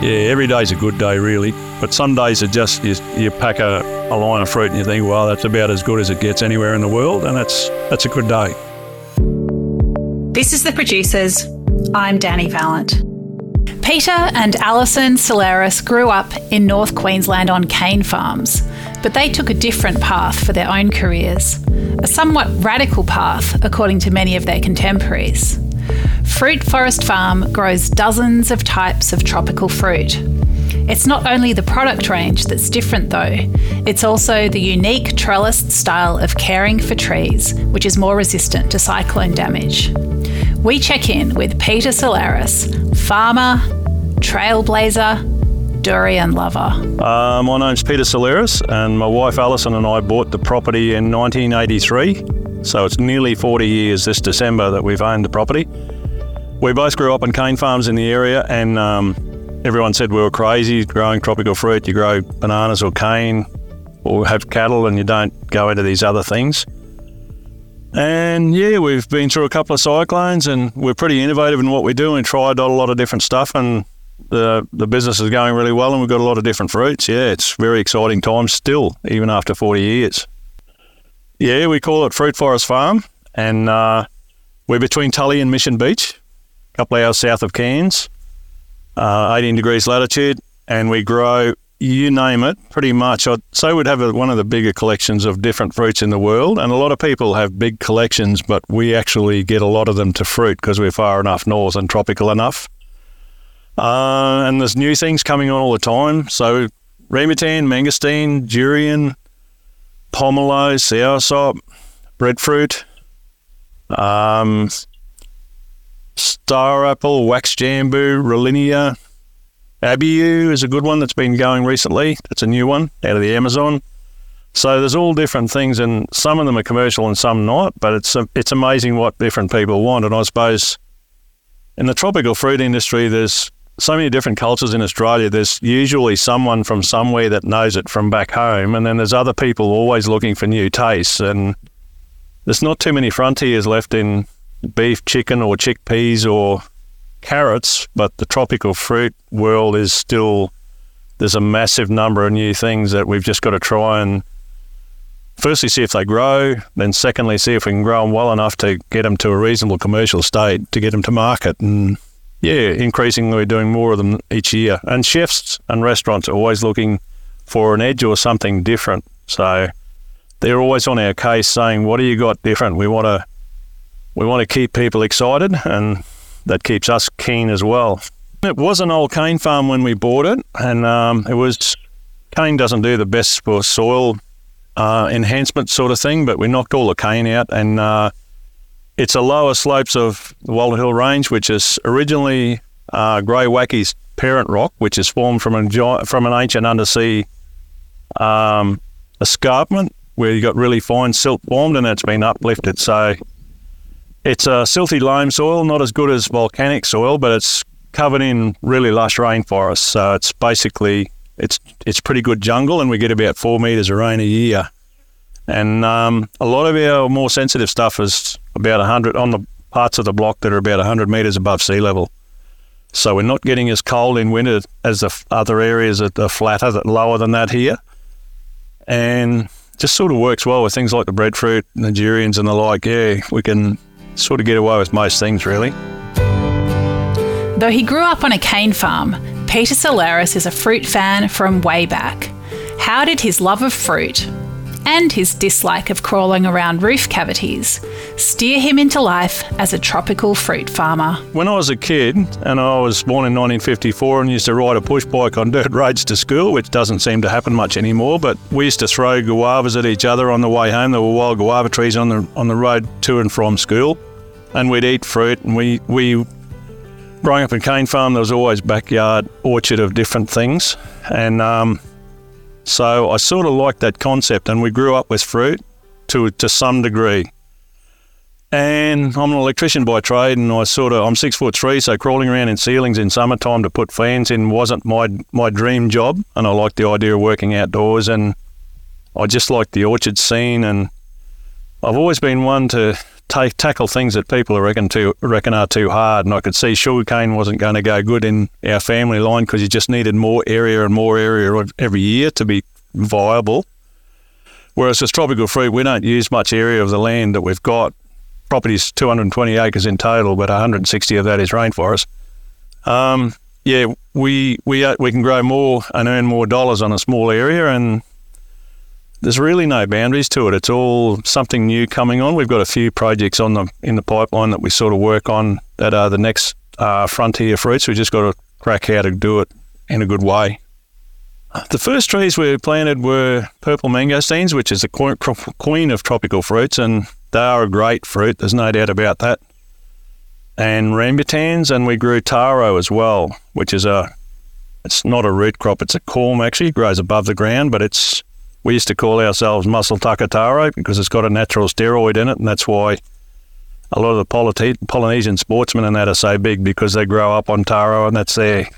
yeah, every day's a good day, really. But some days are just you, you pack a, a line of fruit and you think, well, that's about as good as it gets anywhere in the world, and that's that's a good day. This is the producers. I'm Dani Valent. Peter and Alison Salleras grew up in North Queensland on cane farms, but they took a different path for their own careers. A somewhat radical path, according to many of their contemporaries. Fruit Forest Farm grows dozens of types of tropical fruit. It's not only the product range that's different though, it's also the unique trellised style of caring for trees, which is more resistant to cyclone damage. We check in with Peter Salleras, farmer, trailblazer, durian lover. Uh, my name's Peter Salleras, and my wife Alison and I bought the property in 1983. So it's nearly 40 years this December that we've owned the property. We both grew up on cane farms in the area, and um, everyone said we were crazy growing tropical fruit. You grow bananas or cane, or have cattle, and you don't go into these other things. And yeah, we've been through a couple of cyclones, and we're pretty innovative in what we do, and tried a lot of different stuff, and the the business is going really well, and we've got a lot of different fruits. Yeah, it's very exciting times still, even after 40 years. Yeah, we call it Fruit Forest Farm, and uh, we're between Tully and Mission Beach couple of hours south of Cairns, uh, 18 degrees latitude, and we grow, you name it, pretty much. I'd say we'd have a, one of the bigger collections of different fruits in the world. And a lot of people have big collections, but we actually get a lot of them to fruit because we're far enough north and tropical enough. Uh, and there's new things coming on all the time. So rambutan, mangosteen, durian, pomelo, soursop, breadfruit, um, Star Apple, Wax Jambu, Rollinia. Abiu is a good one that's been going recently. It's a new one out of the Amazon. So there's all different things, and some of them are commercial and some not. But it's um, it's amazing what different people want. And I suppose in the tropical fruit industry, there's so many different cultures in Australia. There's usually someone from somewhere that knows it from back home, and then there's other people always looking for new tastes. And there's not too many frontiers left in beef, chicken, or chickpeas or carrots, but the tropical fruit world is still there's a massive number of new things that we've just got to try and firstly see if they grow, then secondly see if we can grow them well enough to get them to a reasonable commercial state to get them to market and yeah, increasingly we're doing more of them each year. And chefs and restaurants are always looking for an edge or something different. So they're always on our case saying, "What do you got different? We want to we want to keep people excited, and that keeps us keen as well. It was an old cane farm when we bought it, and um, it was cane doesn't do the best for soil uh, enhancement sort of thing, but we knocked all the cane out, and uh, it's a lower slopes of the Walter Hill Range, which is originally uh, Greywacke's parent rock, which is formed from a from an ancient undersea um, escarpment where you got really fine silt formed, and it's been uplifted. So it's a silty loam soil, not as good as volcanic soil, but it's covered in really lush rainforest. So it's basically it's it's pretty good jungle, and we get about four meters of rain a year. And um, a lot of our more sensitive stuff is about 100 on the parts of the block that are about 100 meters above sea level. So we're not getting as cold in winter as the other areas that are flatter, that lower than that here. And just sort of works well with things like the breadfruit Nigerians and the like. Yeah, we can sort of get away with most things, really. Though he grew up on a cane farm, Peter Salleras is a fruit fan from way back. How did his love of fruit and his dislike of crawling around roof cavities steer him into life as a tropical fruit farmer. When I was a kid, and I was born in 1954 and used to ride a push bike on dirt roads to school, which doesn't seem to happen much anymore, but we used to throw guavas at each other on the way home. There were wild guava trees on the on the road to and from school and we'd eat fruit. And we, we growing up in Cane Farm, there was always backyard orchard of different things. And um, so I sort of liked that concept. And we grew up with fruit to, to some degree. And I'm an electrician by trade, and I sort of I'm six foot three, so crawling around in ceilings in summertime to put fans in wasn't my my dream job. And I liked the idea of working outdoors, and I just liked the orchard scene. And I've always been one to ta- tackle things that people reckon too reckon are too hard. And I could see sugarcane wasn't going to go good in our family line because you just needed more area and more area every year to be viable. Whereas as tropical fruit, we don't use much area of the land that we've got. Property's 220 acres in total, but 160 of that is rainforest. Um, yeah, we we uh, we can grow more and earn more dollars on a small area, and there's really no boundaries to it. It's all something new coming on. We've got a few projects on the in the pipeline that we sort of work on that are the next uh, frontier fruits. We just got to crack how to do it in a good way. The first trees we planted were purple mangosteens, which is the queen of tropical fruits, and they are a great fruit. There's no doubt about that. And rambutans, and we grew taro as well, which is a it's not a root crop. It's a corm actually. It grows above the ground, but it's we used to call ourselves muscle taro because it's got a natural steroid in it, and that's why a lot of the Polynesian sportsmen and that are so big because they grow up on taro, and that's their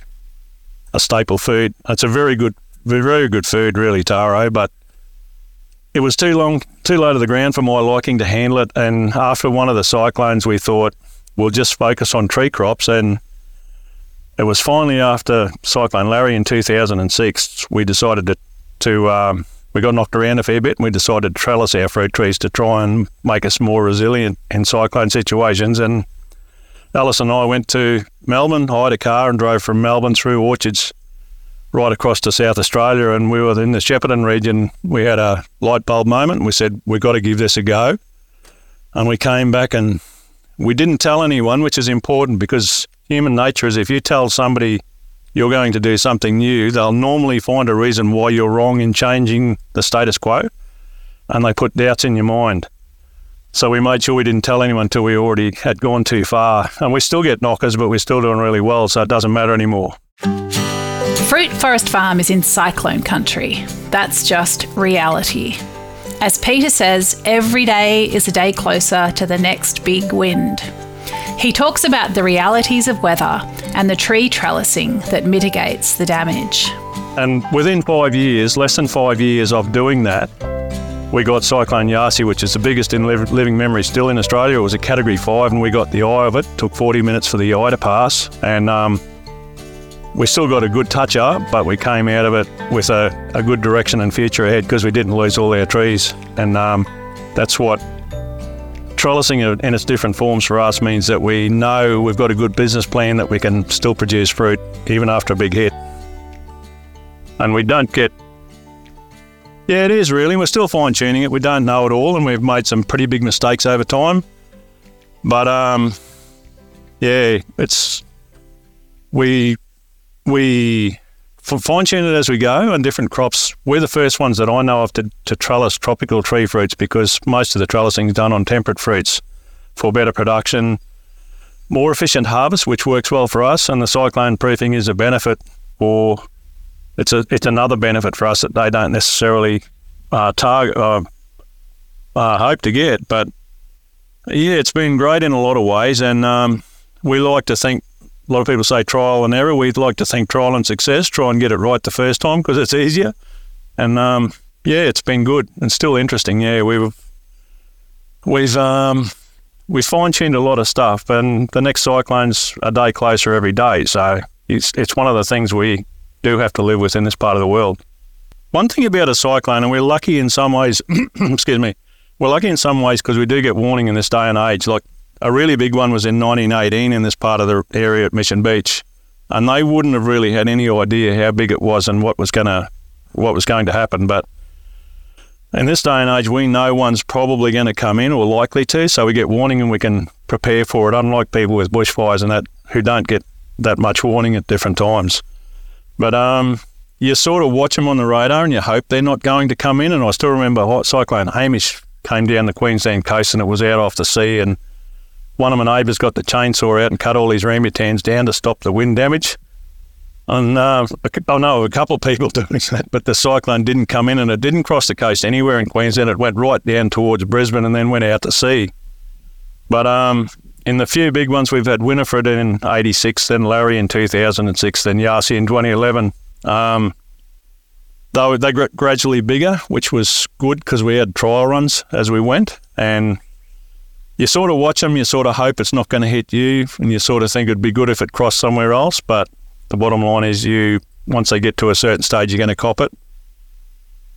a staple food. It's a very good, very good food, really, taro, but it was too long, too low to the ground for my liking to handle it. And after one of the cyclones, we thought we'll just focus on tree crops. And it was finally after Cyclone Larry in 2006, we decided to, to um, we got knocked around a fair bit and we decided to trellis our fruit trees to try and make us more resilient in cyclone situations. And Alice and I went to Melbourne, hired a car and drove from Melbourne through orchards right across to South Australia. And we were in the Shepparton region. We had a light bulb moment. We said, we've got to give this a go. And we came back and we didn't tell anyone, which is important because human nature is if you tell somebody you're going to do something new, they'll normally find a reason why you're wrong in changing the status quo and they put doubts in your mind. So we made sure we didn't tell anyone until we already had gone too far. And we still get knockers, but we're still doing really well, so it doesn't matter anymore. Fruit Forest Farm is in cyclone country. That's just reality. As Peter says, every day is a day closer to the next big wind. He talks about the realities of weather and the tree trellising that mitigates the damage. And within five years, less than five years of doing that, we got Cyclone Yasi, which is the biggest in living memory still in Australia. It was a Category 5, and we got the eye of it. Took 40 minutes for the eye to pass, and um, we still got a good touch up, but we came out of it with a, a good direction and future ahead because we didn't lose all our trees. And um, that's what trellising in its different forms for us means that we know we've got a good business plan that we can still produce fruit even after a big hit. And we don't get. Yeah, it is really. We're still fine tuning it. We don't know it all, and we've made some pretty big mistakes over time. But um, yeah, it's we we fine tune it as we go on different crops. We're the first ones that I know of to, to trellis tropical tree fruits because most of the trellising is done on temperate fruits for better production, more efficient harvest, which works well for us, and the cyclone proofing is a benefit for it's a it's another benefit for us that they don't necessarily uh, target uh, uh, hope to get. But yeah, it's been great in a lot of ways, and um, we like to think a lot of people say trial and error. We'd like to think trial and success. Try and get it right the first time because it's easier. And um, yeah, it's been good and still interesting. Yeah, we've we've um, we fine tuned a lot of stuff, and the next cyclone's a day closer every day. So it's it's one of the things we do have to live with in this part of the world. One thing about a cyclone, and we're lucky in some ways. excuse me, we're lucky in some ways because we do get warning in this day and age. Like a really big one was in 1918 in this part of the area at Mission Beach, and they wouldn't have really had any idea how big it was and what was gonna what was going to happen. But in this day and age, we know one's probably going to come in or likely to, so we get warning and we can prepare for it. Unlike people with bushfires and that who don't get that much warning at different times. But um, you sort of watch them on the radar and you hope they're not going to come in. And I still remember Cyclone Hamish came down the Queensland coast and it was out off the sea and one of my neighbours got the chainsaw out and cut all these rambutans down to stop the wind damage. And uh, I know a couple of people doing that, but the cyclone didn't come in and it didn't cross the coast anywhere in Queensland. It went right down towards Brisbane and then went out to sea. But um, in the few big ones, we've had Winifred in 86, then Larry in 2006, then Yasi in 2011. Um, they, they got gradually bigger, which was good because we had trial runs as we went. And you sort of watch them, you sort of hope it's not going to hit you, and you sort of think it'd be good if it crossed somewhere else. But the bottom line is, you once they get to a certain stage, you're going to cop it.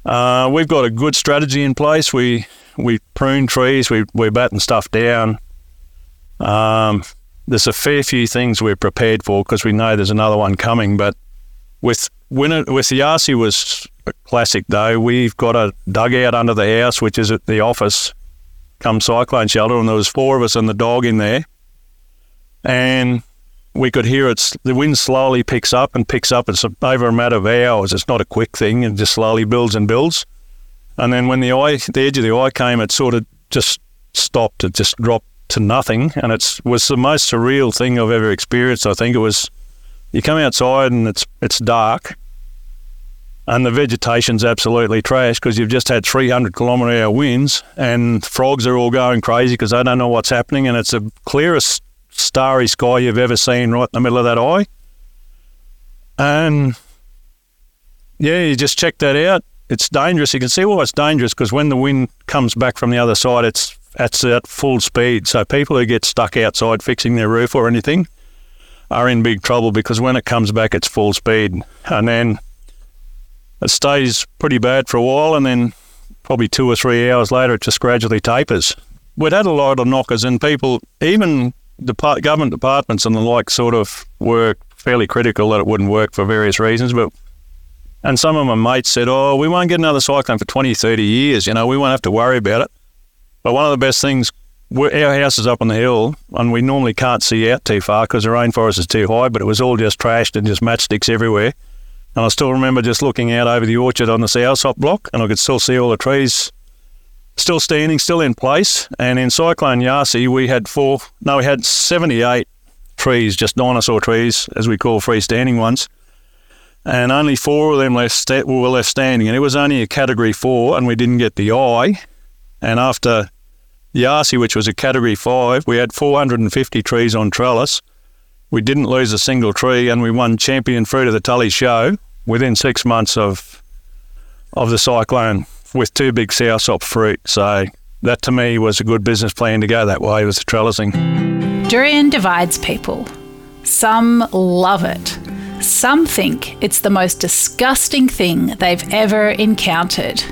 Uh, we've got a good strategy in place. We we prune trees, we we batten stuff down. Um, there's a fair few things we're prepared for because we know there's another one coming. But with when it, with the Yasi was a classic though. We've got a dugout under the house, which is at the office, come cyclone shelter, and there was four of us and the dog in there, and we could hear it's The wind slowly picks up and picks up. It's over a matter of hours. It's not a quick thing. It just slowly builds and builds. And then when the eye, the edge of the eye came, it sort of just stopped. It just dropped to nothing, and it was the most surreal thing I've ever experienced. I think it was. You come outside and it's it's dark, and the vegetation's absolutely trash because you've just had 300 kilometre hour winds, and frogs are all going crazy because they don't know what's happening, and it's the clearest starry sky you've ever seen right in the middle of that eye. And yeah, you just check that out. It's dangerous. You can see why it's dangerous because when the wind comes back from the other side, it's it's at full speed. So people who get stuck outside fixing their roof or anything are in big trouble because when it comes back, it's full speed. And then it stays pretty bad for a while, and then probably two or three hours later, it just gradually tapers. We'd had a lot of knockers, and people, even depart- government departments and the like, sort of were fairly critical that it wouldn't work for various reasons. But and some of my mates said, "Oh, we won't get another cyclone for 20, 30 years. You know, we won't have to worry about it." But one of the best things, our house is up on the hill, and we normally can't see out too far because the rainforest is too high. But it was all just trashed and just matchsticks everywhere. And I still remember just looking out over the orchard on the soursop block, and I could still see all the trees still standing, still in place. And in Cyclone Yasi, we had four, no, we had 78 trees, just dinosaur trees, as we call freestanding ones. And only four of them left were left standing. And it was only a category four, and we didn't get the eye. And after Yasi, which was a category five, we had 450 trees on trellis. We didn't lose a single tree, and we won champion fruit of the Tully Show within six months of of the cyclone with two big soursop fruit. So that to me was a good business plan to go that way with the trellising. Durian divides people. Some love it. Some think it's the most disgusting thing they've ever encountered.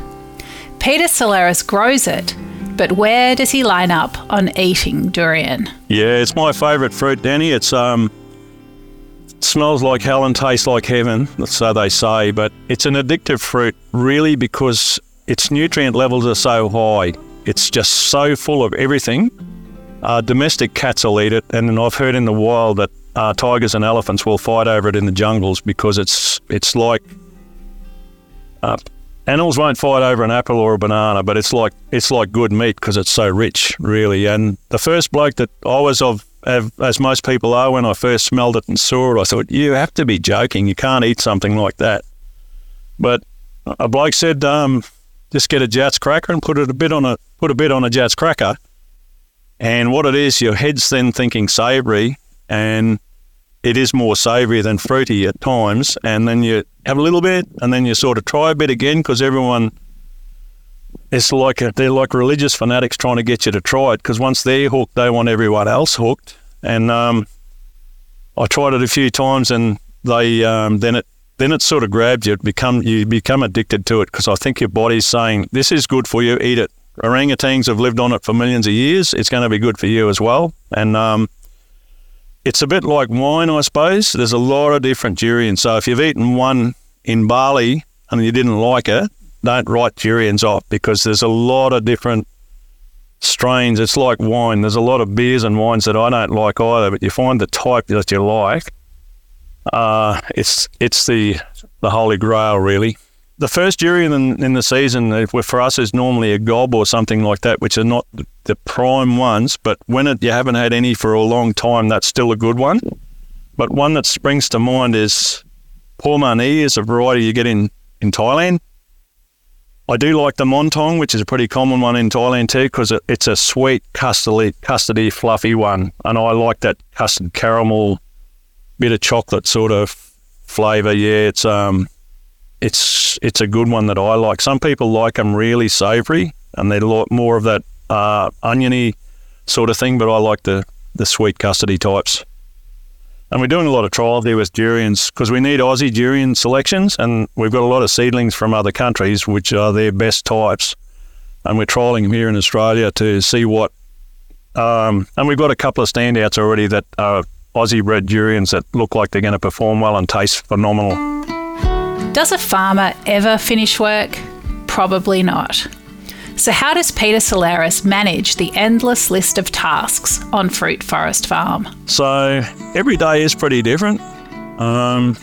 Peter Salleras grows it but where does he line up on eating durian? Yeah, it's my favourite fruit, Dani. It's um, smells like hell and tastes like heaven, so they say. But it's an addictive fruit, really, because its nutrient levels are so high. It's just so full of everything. Uh, domestic cats will eat it, and I've heard in the wild that uh, tigers and elephants will fight over it in the jungles because it's it's like uh, animals won't fight over an apple or a banana, but it's like it's like good meat because it's so rich, really. And the first bloke that I was of, as most people are, when I first smelled it and saw it, I thought, you have to be joking. You can't eat something like that. But a bloke said, um, just get a Jatz cracker and put it a bit on a put a bit on a Jatz cracker. And what it is, your head's then thinking savoury, and it is more savoury than fruity at times. And then you have a little bit, and then you sort of try a bit again because everyone, it's like a, they're like religious fanatics trying to get you to try it because once they're hooked, they want everyone else hooked. And um, I tried it a few times, and they um, then it then it sort of grabs you. Become you become addicted to it because I think your body's saying this is good for you. Eat it. Orangutans have lived on it for millions of years. It's going to be good for you as well. And um, it's a bit like wine, I suppose. There's a lot of different durians. So if you've eaten one in Bali and you didn't like it, don't write durians off because there's a lot of different strains. It's like wine. There's a lot of beers and wines that I don't like either, but you find the type that you like. Uh, it's it's the the holy grail, really the first durian in, in the season for us is normally a gob or something like that, which are not the prime ones. But when it, you haven't had any for a long time, that's still a good one. But one that springs to mind is Pormani is a variety you get in, in Thailand. I do like the Montong, which is a pretty common one in Thailand too, because it, it's a sweet, custardy, custardy, fluffy one. And I like that custard caramel, bit of chocolate sort of flavour. Yeah, it's um, it's it's a good one that I like. Some people like them really savoury, and they like more of that uh, oniony sort of thing, but I like the, the sweet custody types. And we're doing a lot of trial there with durians because we need Aussie durian selections, and we've got a lot of seedlings from other countries which are their best types. And we're trialling them here in Australia to see what. Um, and we've got a couple of standouts already that are Aussie bred durians that look like they're going to perform well and taste phenomenal. Does a farmer ever finish work? Probably not. So, how does Peter Salleras manage the endless list of tasks on Fruit Forest Farm? So every day is pretty different. Um,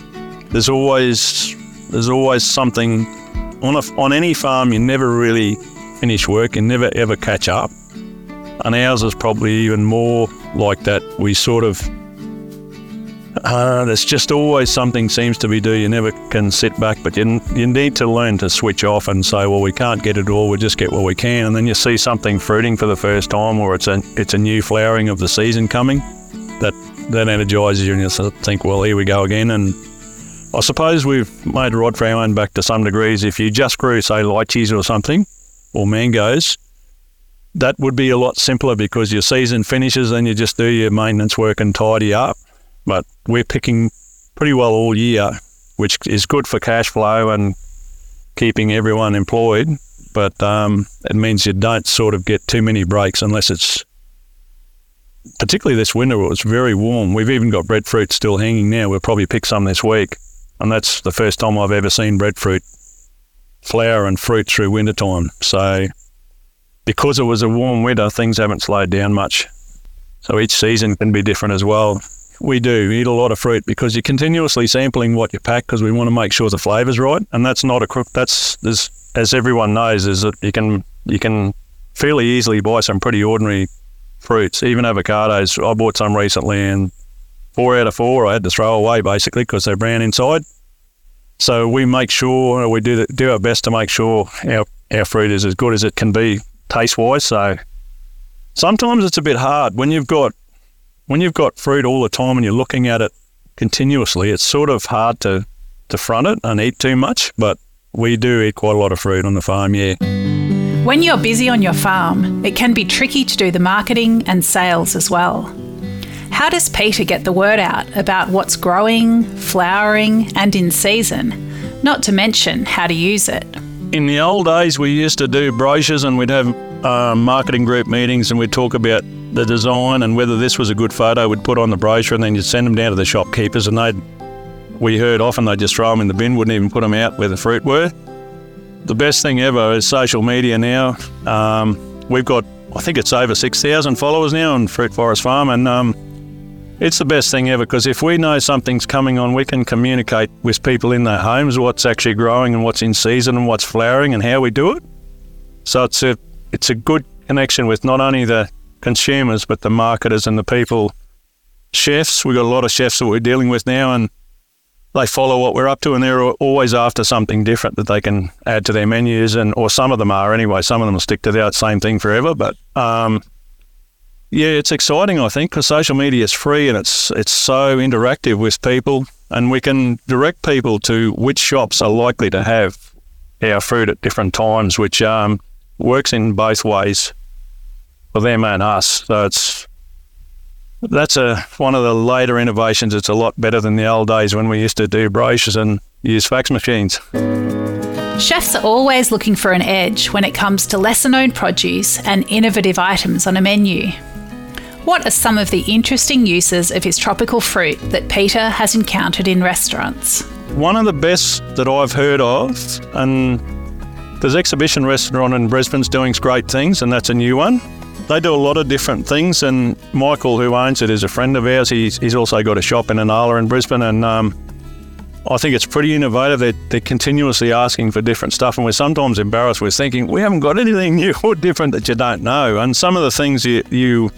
there's always there's always something on a, on any farm. You never really finish work. You never ever catch up. And ours is probably even more like that. We sort of uh, there's just always something seems to be do. You never can sit back, but you, you need to learn to switch off and say, well, we can't get it all. We just get what we can, and then you see something fruiting for the first time, or it's a it's a new flowering of the season coming. That that energises you, and you think, well, here we go again. And I suppose we've made rod for our own back to some degrees. If you just grew, say, lychees or something, or mangoes, that would be a lot simpler because your season finishes, and you just do your maintenance work and tidy up but we're picking pretty well all year, which is good for cash flow and keeping everyone employed. But um, it means you don't sort of get too many breaks unless it's particularly this winter. It was very warm. We've even got breadfruit still hanging now. We'll probably pick some this week, and that's the first time I've ever seen breadfruit flower and fruit through wintertime. So because it was a warm winter, things haven't slowed down much. So each season can be different as well. We do eat a lot of fruit because you're continuously sampling what you pack because we want to make sure the flavour's right, and that's not a crook. That's there's, as everyone knows, is that you can you can fairly easily buy some pretty ordinary fruits, even avocados. I bought some recently, and four out of four I had to throw away basically because they're brown inside. So we make sure we do do our best to make sure our our fruit is as good as it can be taste wise. So sometimes it's a bit hard when you've got when you've got fruit all the time and you're looking at it continuously, it's sort of hard to, to front it and eat too much. But we do eat quite a lot of fruit on the farm, yeah. When you're busy on your farm, it can be tricky to do the marketing and sales as well. How does Peter get the word out about what's growing, flowering, and in season? Not to mention how to use it. In the old days, we used to do brochures and we'd have uh, marketing group meetings and we'd talk about the design and whether this was a good photo, we'd put on the brochure and then you'd send them down to the shopkeepers and they'd, we heard often they'd just throw them in the bin, wouldn't even put them out where the fruit were. The best thing ever is social media now. Um, we've got, I think it's over 6,000 followers now on Fruit Forest Farm and um, it's the best thing ever because if we know something's coming on, we can communicate with people in their homes what's actually growing and what's in season and what's flowering and how we do it. So it's a it's a good connection with not only the consumers, but the marketers and the people, chefs. We've got a lot of chefs that we're dealing with now, and they follow what we're up to, and they're always after something different that they can add to their menus, and or some of them are anyway. Some of them will stick to the same thing forever, but um, yeah, it's exciting. I think because social media is free and it's it's so interactive with people, and we can direct people to which shops are likely to have our food at different times, which um, works in both ways for them and us. So it's that's a one of the later innovations. It's a lot better than the old days when we used to do brochures and use fax machines. Chefs are always looking for an edge when it comes to lesser known produce and innovative items on a menu. What are some of the interesting uses of his tropical fruit that Peter has encountered in restaurants? One of the best that I've heard of, and there's exhibition restaurant in Brisbane's doing great things, and that's a new one. They do a lot of different things, and Michael, who owns it, is a friend of ours. He's, he's also got a shop in Anala in Brisbane, and um, I think it's pretty innovative. They're, they're continuously asking for different stuff, and we're sometimes embarrassed. We're thinking we haven't got anything new or different that you don't know. And some of the things you, you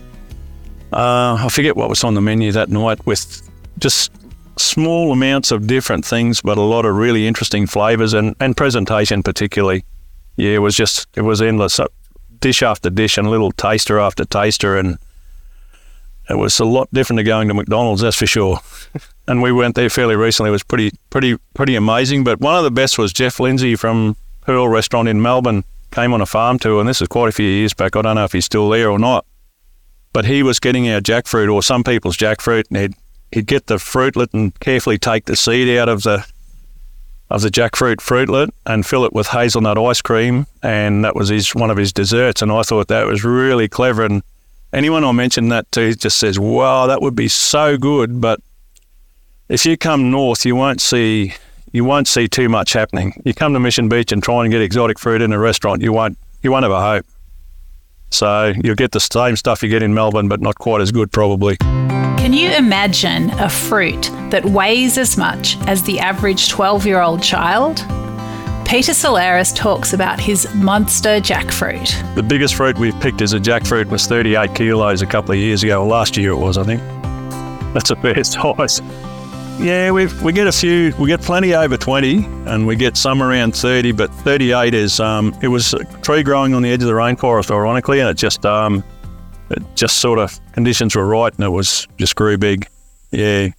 uh, I forget what was on the menu that night with just small amounts of different things, but a lot of really interesting flavours and, and presentation particularly. Yeah, it was just it was endless dish after dish and a little taster after taster, and it was a lot different to going to McDonald's, that's for sure. and we went there fairly recently. It was pretty, pretty, pretty amazing. But one of the best was Geoff Lindsay from Pearl Restaurant in Melbourne came on a farm tour, and this is quite a few years back. I don't know if he's still there or not. But he was getting our jackfruit or some people's jackfruit, and he'd he'd get the fruitlet and carefully take the seed out of the of the jackfruit fruitlet and fill it with hazelnut ice cream, and that was his one of his desserts. And I thought that was really clever. And anyone I mentioned that to just says, "Wow, that would be so good." But if you come north, you won't see you won't see too much happening. You come to Mission Beach and try and get exotic fruit in a restaurant, you won't you won't have a hope. So you'll get the same stuff you get in Melbourne, but not quite as good, probably. Can you imagine a fruit that weighs as much as the average 12 year old child? Peter Salleras talks about his monster jackfruit. The biggest fruit we've picked as a jackfruit was 38 kilos a couple of years ago. Last year it was, I think. That's a fair size. Yeah, we we get a few. We get plenty over twenty, and we get some around thirty. But thirty-eight is um, it was a tree growing on the edge of the rainforest, ironically, and it just um, it just sort of conditions were right, and it was just grew big. Yeah, a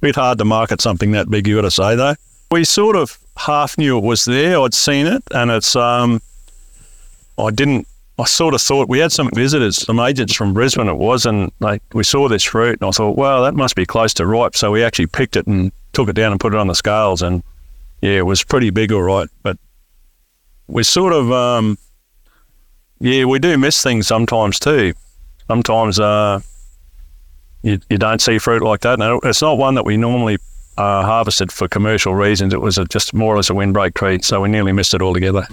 bit hard to market something that big. You got to say though. We sort of half knew it was there. I'd seen it, and it's um, I didn't I sort of thought we had some visitors, some agents from Brisbane. It was, and like we saw this fruit, and I thought, well, that must be close to ripe. So we actually picked it and took it down and put it on the scales, and yeah, it was pretty big, all right. But we sort of, um, yeah, we do miss things sometimes too. Sometimes uh, you you don't see fruit like that, and it's not one that we normally uh, harvested for commercial reasons. It was a, just more or less a windbreak treat, so we nearly missed it altogether.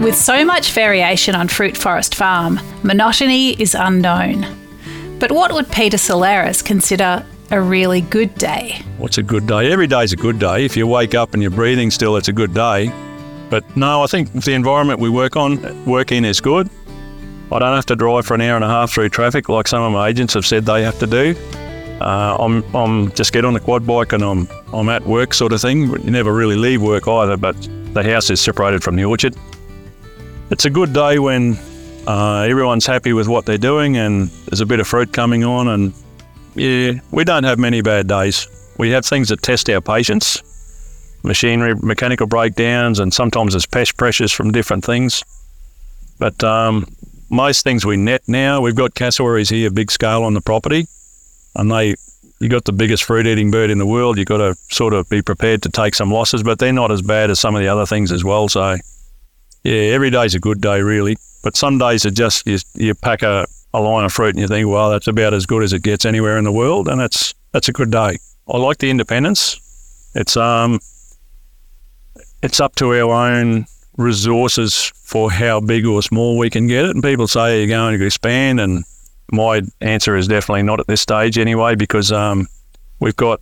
With so much variation on Fruit Forest Farm, monotony is unknown. But what would Peter Salleras consider a really good day? What's a good day? Every day's a good day. If you wake up and you're breathing still, it's a good day. But no, I think the environment we work on, work in, is good. I don't have to drive for an hour and a half through traffic like some of my agents have said they have to do. Uh, I'm, I'm just get on the quad bike and I'm, I'm at work sort of thing. You never really leave work either, but the house is separated from the orchard it's a good day when uh, everyone's happy with what they're doing and there's a bit of fruit coming on. And yeah, we don't have many bad days. We have things that test our patience, machinery, mechanical breakdowns, and sometimes there's pest pressures from different things. But um, most things we net now. We've got cassowaries here, big scale on the property, and they you got the biggest fruit eating bird in the world. You've got to sort of be prepared to take some losses, but they're not as bad as some of the other things as well. So yeah, every day's a good day, really. But some days are just you, you pack a, a line of fruit and you think, well, that's about as good as it gets anywhere in the world, and that's that's a good day. I like the independence. It's um, it's up to our own resources for how big or small we can get it. And people say you're going to expand, and my answer is definitely not at this stage anyway, because um, we've got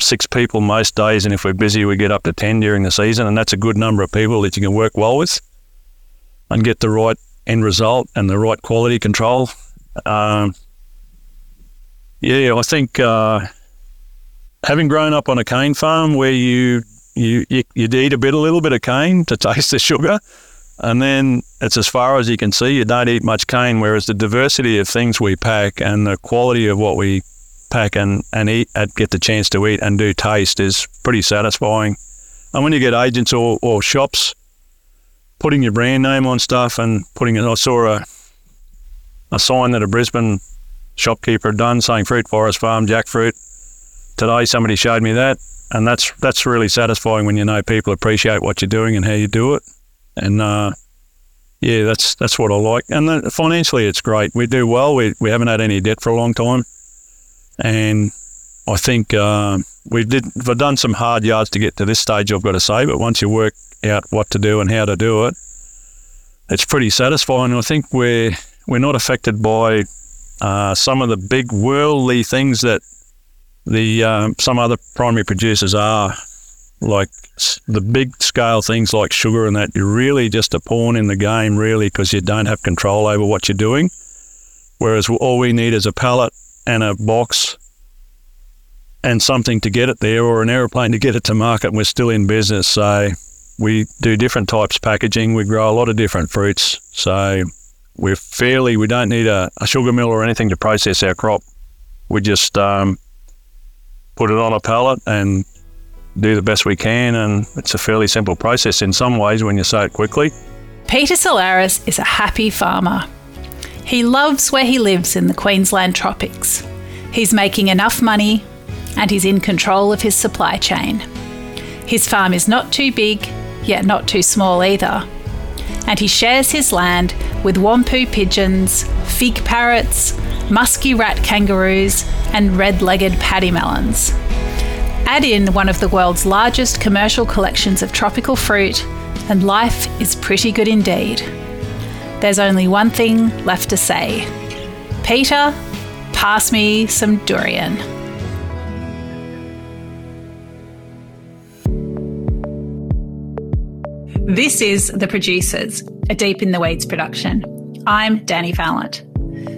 six people most days, and if we're busy, we get up to 10 during the season, and that's a good number of people that you can work well with and get the right end result and the right quality control. Um, yeah, I think uh, having grown up on a cane farm where you you you would eat a bit, a little bit of cane to taste the sugar, and then it's as far as you can see. You don't eat much cane, whereas the diversity of things we pack and the quality of what we pack and, and eat and get the chance to eat and do taste is pretty satisfying. And when you get agents or, or shops putting your brand name on stuff and putting it, I saw a, a sign that a Brisbane shopkeeper had done saying Fruit Forest Farm jackfruit. Today somebody showed me that and that's that's really satisfying when you know people appreciate what you're doing and how you do it. And uh, yeah, that's that's what I like. And financially, it's great. We do well. We we haven't had any debt for a long time and I think uh, we did we've done some hard yards to get to this stage. I've got to say, but once you work out what to do and how to do it, it's pretty satisfying. I think we're we're not affected by uh, some of the big worldly things that the um, some other primary producers are, like the big scale things like sugar and that. You're really just a pawn in the game, really, because you don't have control over what you're doing. Whereas all we need is a pallet and a box and something to get it there or an aeroplane to get it to market. And we're still in business. So we do different types of packaging. We grow a lot of different fruits. So we're fairly, we don't need a, a sugar mill or anything to process our crop. We just um, put it on a pallet and do the best we can. And it's a fairly simple process in some ways when you say it quickly. Peter Salleras is a happy farmer He loves where he lives in the Queensland tropics. He's making enough money and he's in control of his supply chain. His farm is not too big, yet not too small either. And he shares his land with wompoo pigeons, fig parrots, musky rat kangaroos, and red legged pademelons. Add in one of the world's largest commercial collections of tropical fruit, and life is pretty good indeed. There's only one thing left to say Peter, pass me some durian. This is The Producers, a Deep in the Weeds production. I'm Dani Valent.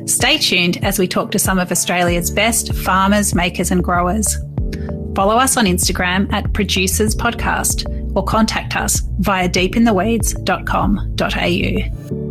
Stay tuned as we talk to some of Australia's best farmers, makers, and growers. Follow us on Instagram at Producers Podcast or contact us via deepintheweeds.com.au.